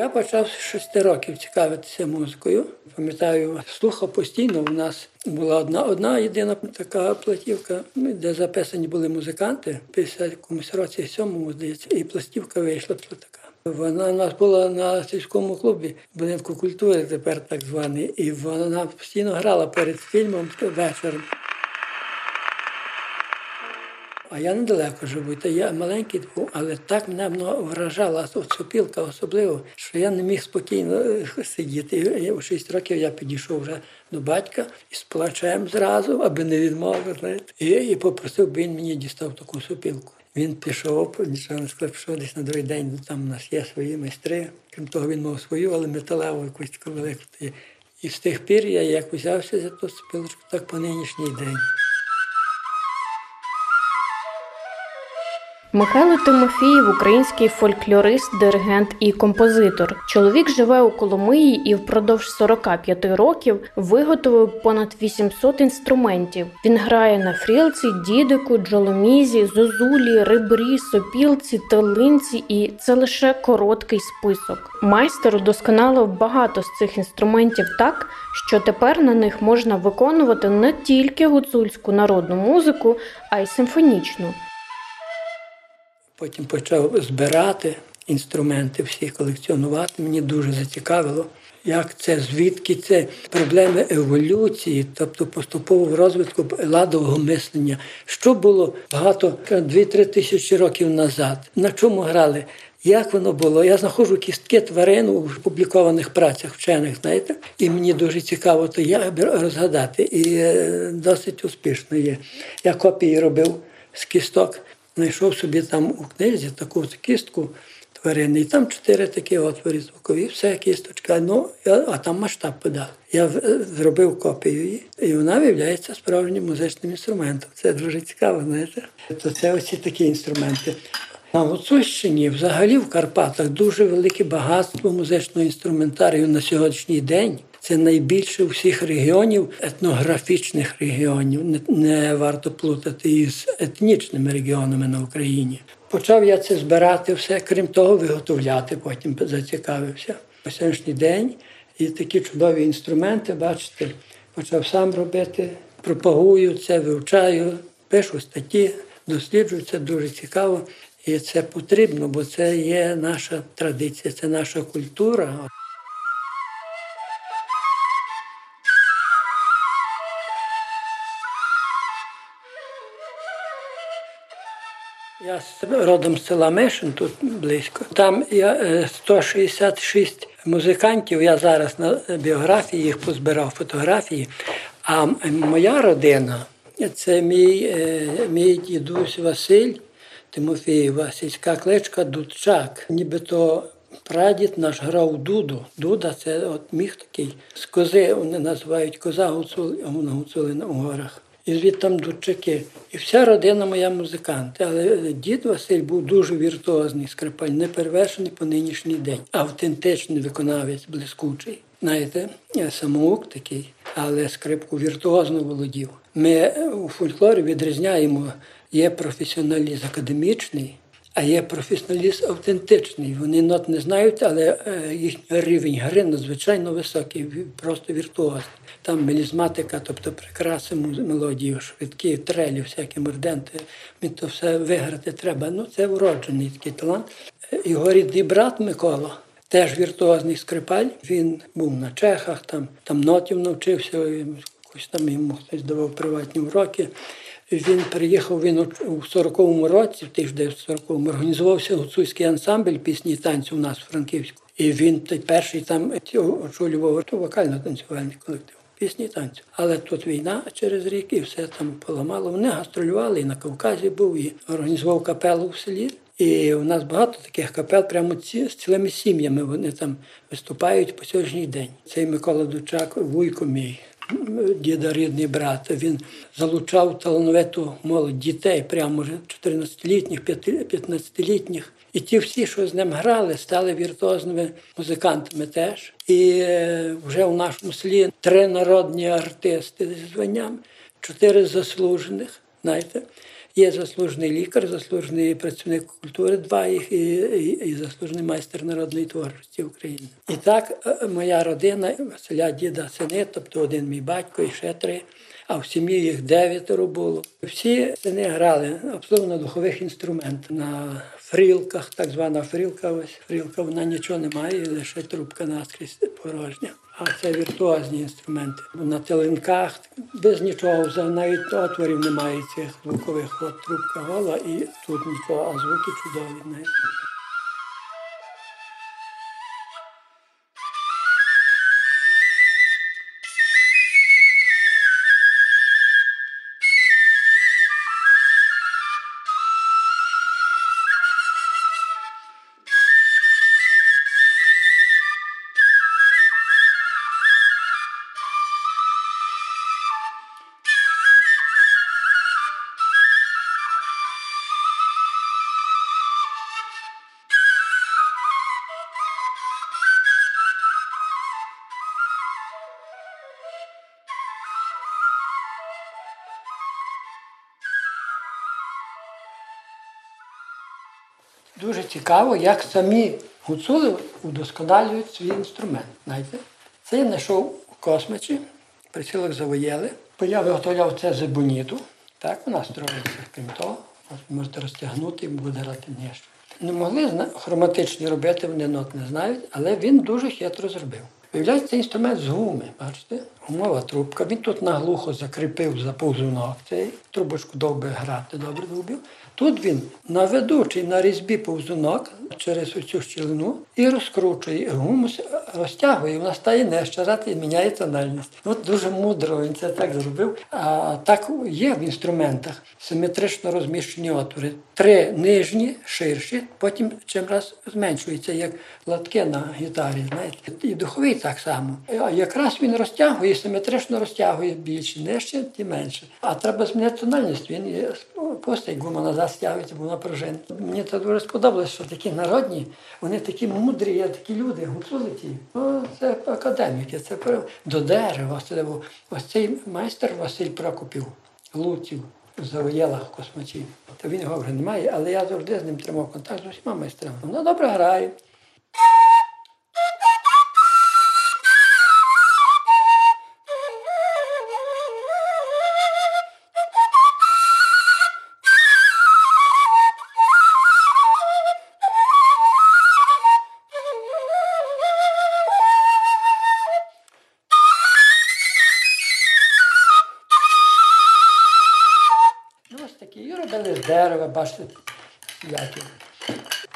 Я почав з шести років цікавитися музикою. Пам'ятаю, слухав постійно. У нас була одна одна єдина така платівка, де записані були музиканти. В 50-комусь році, сьомому, здається, і пластівка вийшла така. Вона у нас була на сільському клубі будинку культури, тепер так званий, і вона постійно грала перед фільмом вечором. А я недалеко живу, та я маленький був, але так мене вражала сопілка особливо, що я не міг спокійно е, сидіти. У 6 років я підійшов вже до батька і з плачем зразу, аби не відмовив, знаєте. І, і попросив, би він мені дістав таку сопілку. Він пішов, нічого не сказав, пішов десь на другий день, ну, там у нас є свої майстри. Крім того, він мав свою, але металеву якусь таку велику. І з тих пір я як взявся за ту сопілочку, так по нинішній день. Михайло Тимофієв український фольклорист, диригент і композитор. Чоловік живе у Коломиї і впродовж 45 років виготовив понад 800 інструментів. Він грає на фрілці, дідику, джоломізі, зозулі, ребрі, сопілці, талинці, і це лише короткий список. Майстер удосконалив багато з цих інструментів так, що тепер на них можна виконувати не тільки гуцульську народну музику, а й симфонічну. Потім почав збирати інструменти, всі колекціонувати. Мені дуже зацікавило, як це, звідки це проблеми еволюції, тобто поступового розвитку ладового мислення. Що було багато 2-3 тисячі років назад? На чому грали? Як воно було? Я знаходжу кістки тварин у публікованих працях вчених, знаєте, і мені дуже цікаво то я розгадати. І е, досить успішно є. Я копії робив з кісток знайшов собі там у книзі таку кістку тварини, і там чотири такі отвори звукові, все кісточка. Ну, а там масштаб подав. Я зробив копію її, і вона виявляється справжнім музичним інструментом. Це дуже цікаво, знаєте. То це ось такі інструменти. На Гуцульщині, взагалі в Карпатах, дуже велике багатство музичного інструментарію на сьогоднішній день. Це найбільше всіх регіонів, етнографічних регіонів. Не, не варто плутати із етнічними регіонами на Україні. Почав я це збирати все, крім того, виготовляти, потім зацікавився. По сьогоднішній день і такі чудові інструменти, бачите, почав сам робити, пропагую це, вивчаю, пишу статті, досліджую це дуже цікаво. І це потрібно, бо це є наша традиція, це наша культура. Я родом з села Мишин, тут близько. Там я е, 166 музикантів. Я зараз на біографії їх позбирав фотографії. А моя родина це мій, е, мій дідусь Василь Тимофієва, сільська кличка Дудчак. Нібито прадід наш грав дуду. Дуда це от міг такий. З кози вони називають коза гуцули, на гуцули на горах. І звідтам Дудчаки. І вся родина моя музиканти. Але дід Василь був дуже віртуозний скрипаль, неперевершений по нинішній день. Автентичний виконавець, блискучий. Знаєте, я самоук такий, але скрипку віртуозно володів. Ми е, у фольклорі відрізняємо, є професіоналізм академічний, а є професіоналіст автентичний. Вони нот не знають, але е, їхній рівень гри надзвичайно високий, просто віртуозний. Там мелізматика, тобто прикраси мелодії, швидкі трелі, всякі морденти. Він то все виграти треба. Ну, це вроджений такий талант. Його рідний брат Микола. Теж віртуозний скрипаль. Він був на Чехах, там, там нотів навчився, якось там йому хтось давав приватні уроки. Він приїхав він у 40-му році, в 1940-му, організувався гуцульський ансамбль пісні танцю у нас в Франківську. І він перший там очолював вокально-танцювальний колектив. Пісні танцю. Але тут війна через рік і все там поламало. Вони гастролювали і на Кавказі був, і організував капелу в селі. І у нас багато таких капел, прямо ці, з цілими сім'ями вони там виступають по сьогоднішній день. Цей Микола Дучак, вуйко мій, діда рідний брат. Він залучав талановиту молодь дітей, прямо вже 14-літніх, 15-літніх. І ті всі, що з ним грали, стали віртуозними музикантами теж. І е, вже у нашому селі три народні артисти зі званням, чотири заслужених. Знаєте, є заслужений лікар, заслужений працівник культури, два їх і, і, і заслужений майстер народної творчості України. І так е, моя родина, Василя діда, сини, тобто один мій батько і ще три. А в сім'ї їх дев'ятеро було. Всі сини грали абсолютно духових інструментах, на фрілках, так звана фрілка. Ось фрілка, вона нічого не має, лише трубка наскрізь порожня. А це віртуозні інструменти. На теленках без нічого, навіть отворів немає цих звукових. От трубка гола і тут нічого, а звуки чудові. знаєте. Дуже цікаво, як самі гуцули удосконалюють свій інструмент. Знаєте? Це я знайшов у космичі, прицілок завоєли. Я виготовляв це з ебоніту. Так, вона строїться, крім того. Можете розтягнути і буде грати нижче. Не могли хроматичні робити, вони нот не знають, але він дуже хитро зробив. Виявляється, це інструмент з гуми, бачите? Гумова трубка. Він тут наглухо закріпив за повзунок цей, трубочку довби грати, добре довбив. Тут він на ведучий на різьбі повзунок через цю щілину і розкручує. Гумус розтягує, вона стає грати і міняє тональність. Ну, дуже мудро він це так зробив. А так є в інструментах симетрично розміщені отвори. Три нижні, ширші, потім чим раз зменшується, як латки на гітарі. знаєте. І духовий так само. А якраз він розтягує, симетрично розтягує більше, нижче, ті менше. А треба змінити тональність. Він є постать гума назад стягується, бо вона пружина. Мені це дуже сподобалось, що такі народні, вони такі мудрі, такі люди, гуцули ті. Ну, це академіки, це до дерева. Це був ось цей майстер Василь Прокопів, Луців. в Завоєлах космачів. То він його вже немає, але я завжди з ним тримав контакт з усіма майстрами. Вона добре грає. Дерева, бачите, які.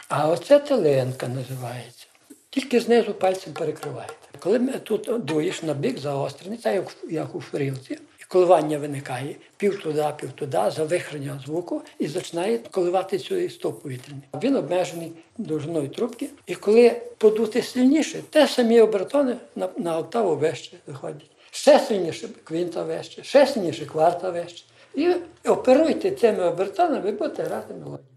А оце теленка називається. Тільки знизу пальцем перекриваєте. Коли тут дуєш на бік заострений, це як, як у фрілці, і коливання виникає, пів туди, пів туди, завихрення звуку, і починає коливати цю стоп повітряний. Він обмежений довжиною трубки. І коли подути сильніше, те самі обертони на, на октаву вище виходять. Ще сильніше квінта вище, ще сильніше кварта вище. І оперуйте цими обертанами, ви будете грати мелодію.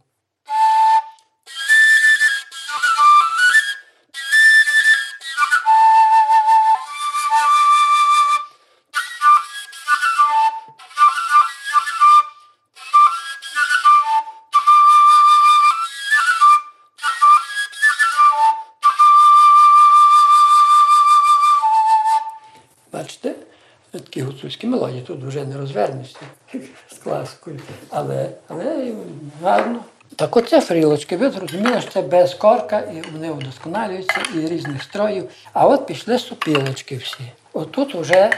Тут вже не розвернешся з класикою. Але, але гарно. Так оце фрілочки, ви зрозуміли, що це без корка, і вони удосконалюються і різних строїв. А от пішли сопілочки всі. Отут вже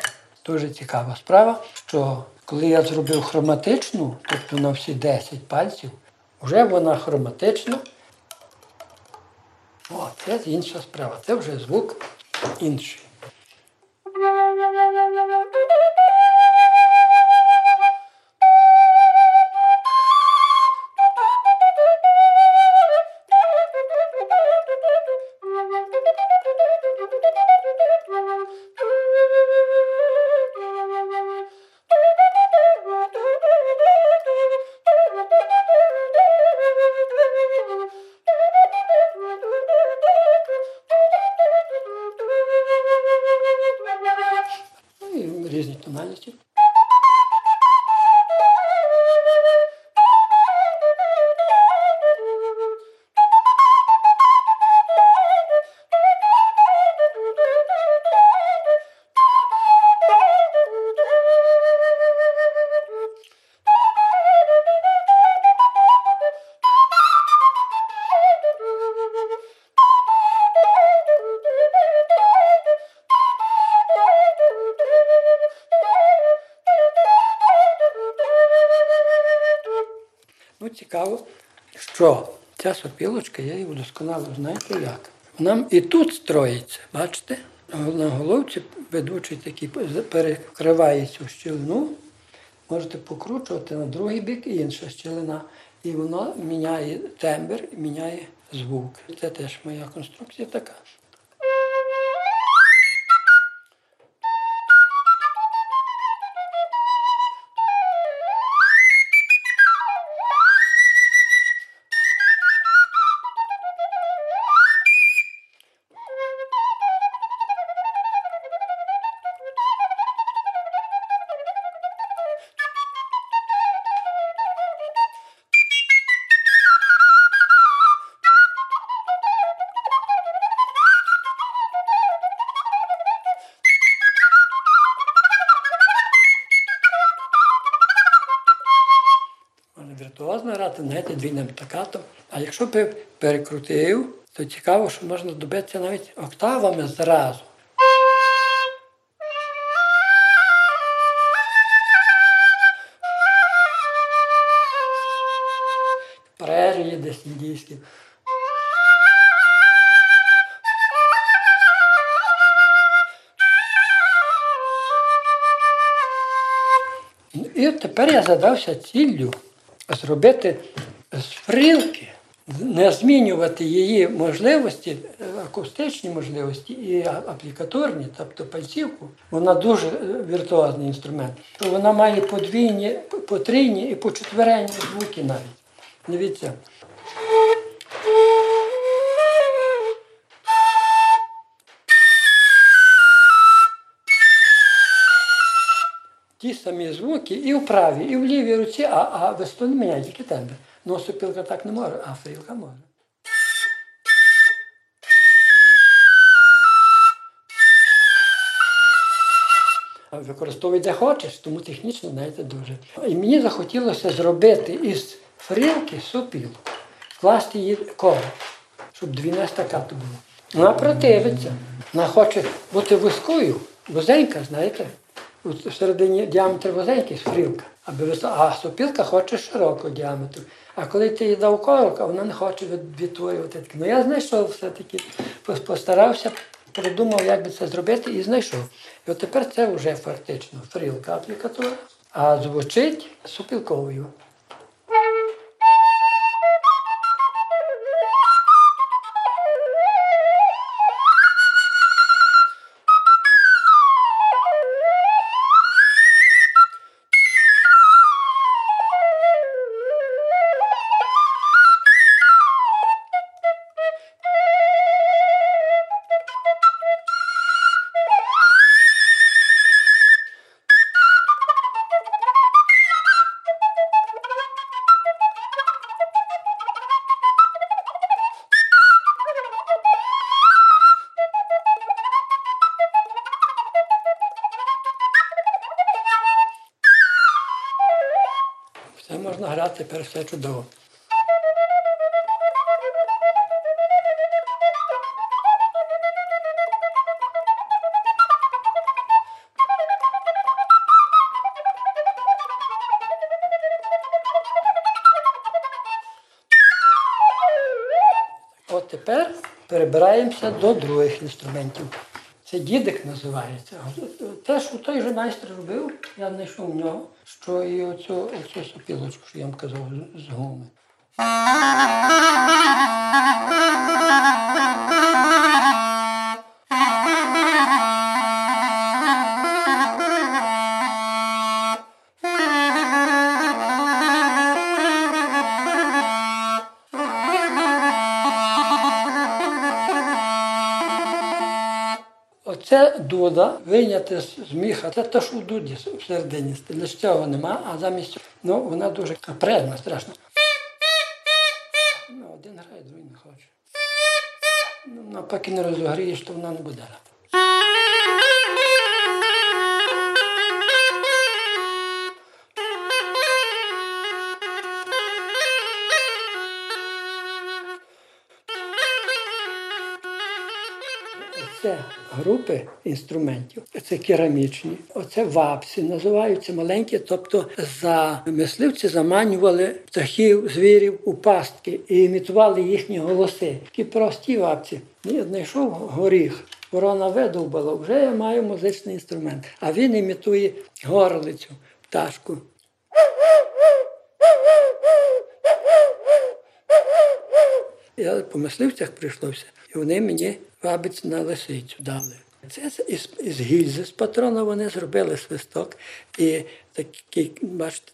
дуже цікава справа, що коли я зробив хроматичну, тобто на всі 10 пальців, вже вона хроматична. О, це інша справа. Це вже звук інший. Різні тональності. Сопілочка, я її вдосконало знаєте як? Вона і тут строїться, бачите? На головці ведучий такий перекриває цю щілину. Можете покручувати на другий бік і інша щілина. І вона міняє тембр, міняє звук. Це теж моя конструкція така. Віртуозно грати, знаєте, двійним токатом. А якщо б перекрутив, то цікаво, що можна добитися навіть октавами зразу. Прерії десь індійські. І тепер я задався ціллю зробити з фрилки, не змінювати її можливості, акустичні можливості і аплікаторні, тобто пальцівку. Вона дуже е, віртуозний інструмент. Вона має подвійні, потрійні і почетверенні звуки навіть. Дивіться. Ті самі звуки і в правій, і в лівій руці, а, а весло не міняє тільки тембр. Ну, сопілка так не може, а фрілка може. Використовуй де хочеш, тому технічно, знаєте, дуже. І мені захотілося зробити із фрілки сопілку, вкласти її коло, щоб двійна стакату було. Вона противиться. Вона хоче бути вузькою, вузенька, знаєте. От Всередині діаметр вузенький висо- а сопілка хоче широкого діаметру. А коли ти їй дав корок, вона не хоче відтворювати таке. Ну я знайшов все-таки, постарався, придумав, як би це зробити, і знайшов. І от тепер це вже фактично фрілка аплікатура, а звучить сопілковою. Можна грати тепер все чудово. От тепер перебираємося до других інструментів. Це дідик називається. Те, що той же майстер робив, я знайшов в нього, що і оцю, оцю сопілочку, що я вам казав, з гуми. Оце дуда вийняти з міха. Це те, що в дуді всередині. цього нема, а замість ну, вона дуже капрезна, страшна. Ну, один грає, другий не хоче. Ну, поки не розогрієш, то вона не буде грати. Групи інструментів, це керамічні, оце вапси, називаються маленькі, тобто за мисливці заманювали птахів, звірів у пастки і імітували їхні голоси. Такі прості вапці. Я знайшов горіх. Ворона видовбала, вже я маю музичний інструмент. А він імітує горлицю, пташку. Я по мисливцях прийшлося, і вони мені вабиць на лисицю дали. Це із, із гільзи з патрона вони зробили свисток і такий, бачите,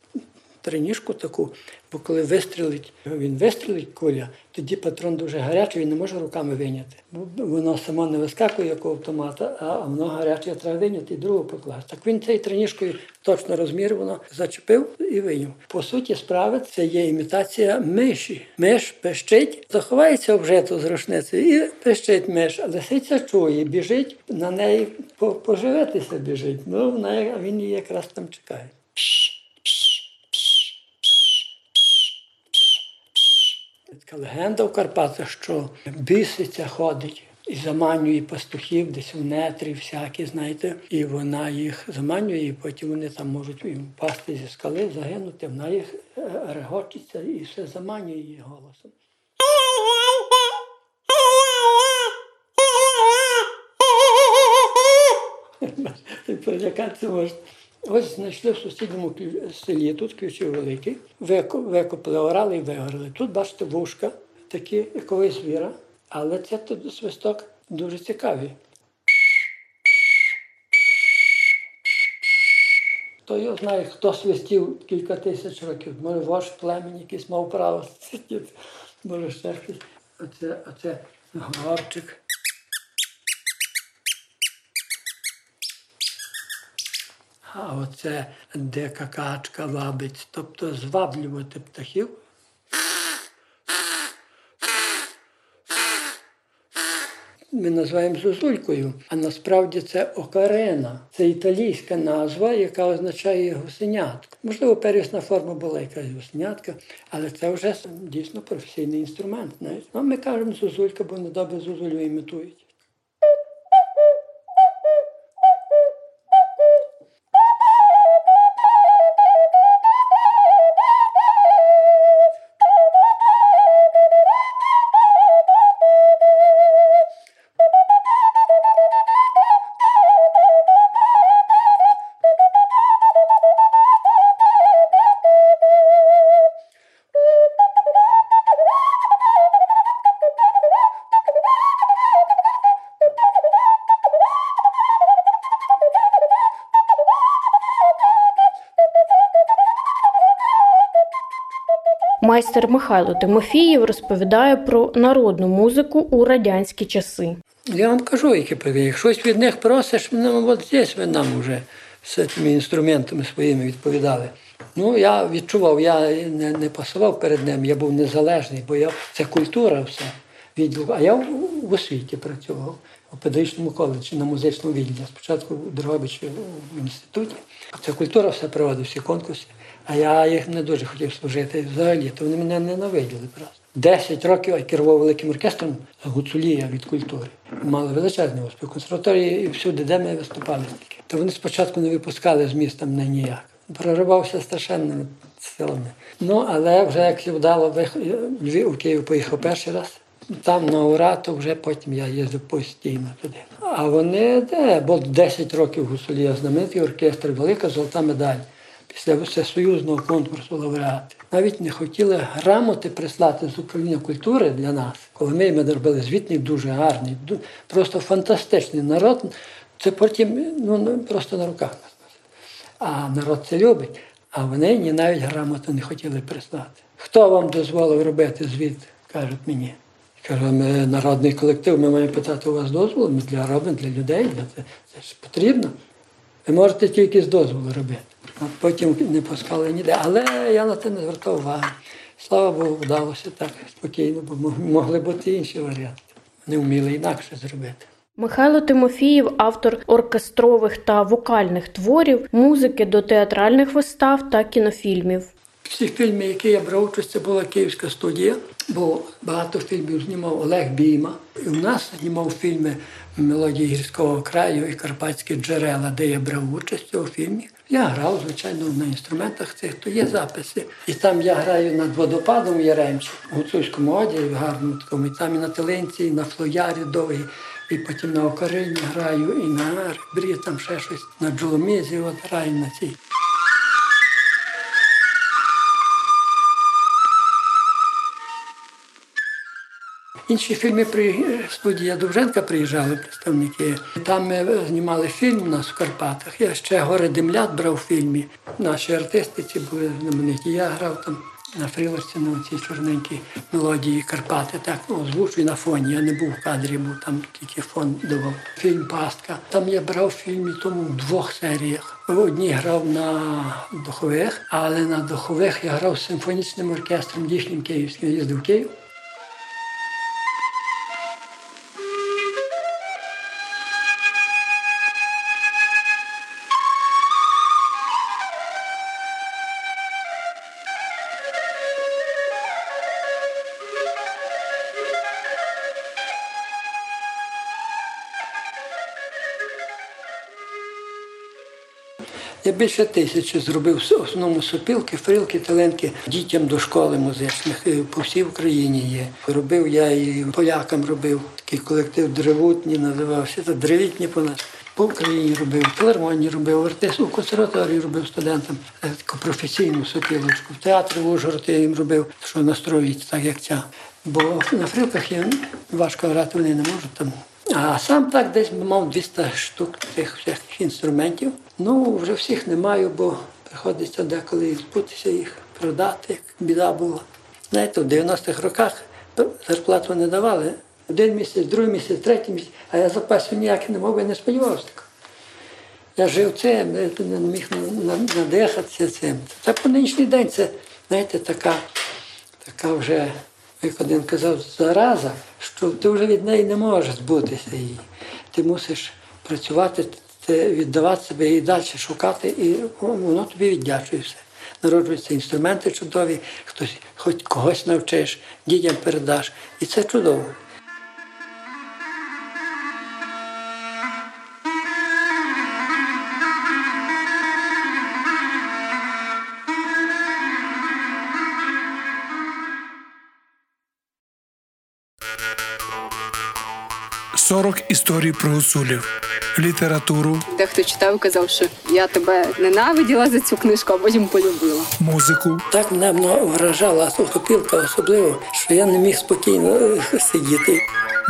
триніжку таку, бо коли вистрілить, він вистрілить куля, тоді патрон дуже гарячий, він не може руками виняти. Бо Воно само не вискакує як у автомата, а воно гаряче треба виняти і другу покласти. Так він цією триніжкою точно розмір, воно зачепив і виняв. По суті, справи це є імітація миші. Миш пищить, заховається в житу з рушницею і пищить миш. Лисиця чує, біжить, на неї поживитися біжить. Ну, вона, він її якраз там чекає. Така легенда в Карпатах, що бісиця ходить і заманює пастухів десь в нетрі всякі, знаєте, і вона їх заманює, і потім вони там можуть впасти зі скали, загинути. Вона їх е, регочиться і все заманює її голосом. Ти перелякатися можна. Ось знайшли в сусідньому селі, тут ключі великі, викопали, орали і вигорали. Тут, бачите, вушка, такі якогось звіра, але це тут свисток дуже цікавий. Хто його знає, хто свистів кілька тисяч років. Може, ваш племінь якийсь мав право свистіти, може ще хтось. Оце, оце горчик. А оце дика качка вабить, тобто зваблювати птахів. Ми називаємо зозулькою, а насправді це окарена. Це італійська назва, яка означає гусенятко. Можливо, первісна форма була якась гусенятка, але це вже дійсно професійний інструмент. Ну, ми кажемо зозулька, бо вони добре зозулю імітують. Майстер Михайло Тимофієв розповідає про народну музику у радянські часи. Я вам кажу, які повинні. Щось від них просиш, ну от здесь ви нам вже з цими інструментами своїми відповідали. Ну, я відчував, я не, не пасував перед ним, я був незалежний, бо я, це культура все. А я в, в освіті працював. у педагогічному коледжі на музичному відділі. Спочатку у Дрогобичі в інституті. Це культура все проводив, всі конкурси. А я їх не дуже хотів служити взагалі, то вони мене ненавиділи просто. Десять років я керував великим оркестром Гуцулія від культури. Мали величезний успіх. Консерваторії і всюди, де ми виступали тільки. То вони спочатку не випускали з міста мене ніяк. Проривався страшенними силами. Ну, але вже як вдало вих- у Київ поїхав перший раз. Там на ура, то вже потім я їздив постійно туди. А вони де? Бо 10 років гусулія, знаменитий оркестр, велика золота медаль. Після всесоюзного конкурсу лауреати. Навіть не хотіли грамоти прислати з управління культури для нас. Коли ми їм робили звітник дуже гарний, просто фантастичний народ. Це потім ну, ну, просто на руках нас. А народ це любить. А вони ні навіть грамоту не хотіли прислати. Хто вам дозволив робити звіт? кажуть мені. Кажу, ми народний колектив, ми маємо питати у вас дозволу, ми для робимо для людей, для це, це ж потрібно. Ви можете тільки з дозволу робити. Потім не пускали ніде. Але я на це не звертав уваги. Слава Богу, вдалося так спокійно, бо могли бути інші варіанти. Вони вміли інакше зробити. Михайло Тимофієв автор оркестрових та вокальних творів, музики до театральних вистав та кінофільмів. Всі фільми, які я брав участь, це була київська студія, бо багато фільмів знімав Олег Бійма. І у нас знімав фільми Мелодії гірського краю і Карпатські джерела, де я брав участь у цьому фільмі. Я грав, звичайно, на інструментах цих, то є записи. І там я граю над водопадом Яремчі, у гуцульському одязі, гарному такому, і там і на телинці, і на флоярі довгі, і потім на окарині граю, і на ребрі, там ще щось, на джоломізі от граю на цій. Інші фільми при студія Довженка приїжджали представники. Там ми знімали фільм у нас в Карпатах. Я ще горе Демлят брав у фільмі. Наші артисти ці були знамениті. Я грав там на фрілості на цій чорненькій мелодії Карпати. Так ну, озвучую на фоні. Я не був в кадрі, був там тільки фон давав. Фільм Пастка. Там я брав в фільмі тому в двох серіях. В одній грав на духових, але на духових я грав з симфонічним оркестром їхнім київським. Їздив в Київ. Більше тисячі зробив в основному сопілки, фрилки, таленки дітям до школи музичних. е, По всій Україні є. Робив я і полякам робив. Такий колектив древутні називався. Це древітні по нас. По Україні робив, філармонії робив, артист у консерваторії робив студентам е, таку професійну сопілочку. В театрі в Ужгороді я їм робив, що настроїть так, як ця. Бо на фрилках їм важко грати, вони не можуть там. А сам так десь мав 200 штук цих всяких інструментів. Ну, вже всіх не маю, бо приходиться деколи і збутися їх, продати, як біда була. Знаєте, в 90-х роках зарплату не давали. Один місяць, другий місяць, третій місяць, а я запасів ніяких не мав, я не сподівався. Я жив цим, я не міг на- на- надихатися цим. Та по нинішній день це, знаєте, така, така вже, як один казав, зараза, що ти вже від неї не можеш збутися її. Ти мусиш працювати, ти віддавати себе і далі шукати, і воно тобі віддячує. Народжуються інструменти чудові, хтось хоч когось навчиш, дітям передаш. І це чудово. – 40 історій про гуцулів, літературу, Дехто читав казав, що я тебе ненавиділа за цю книжку, а потім полюбила. музику, Так мене вражала сухопілка особливо, що я не міг спокійно е, сидіти.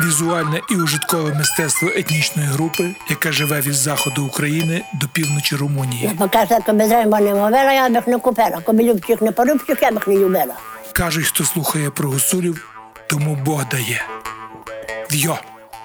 візуальне і ужиткове мистецтво етнічної групи, яка живе від заходу України до півночі Румунії. Покаже, коли треба не мовила, я бих не купила. Коли любчих не порубчих, я бих не любила. Кажуть, хто слухає про гусулів, тому Бог дає. В'йо!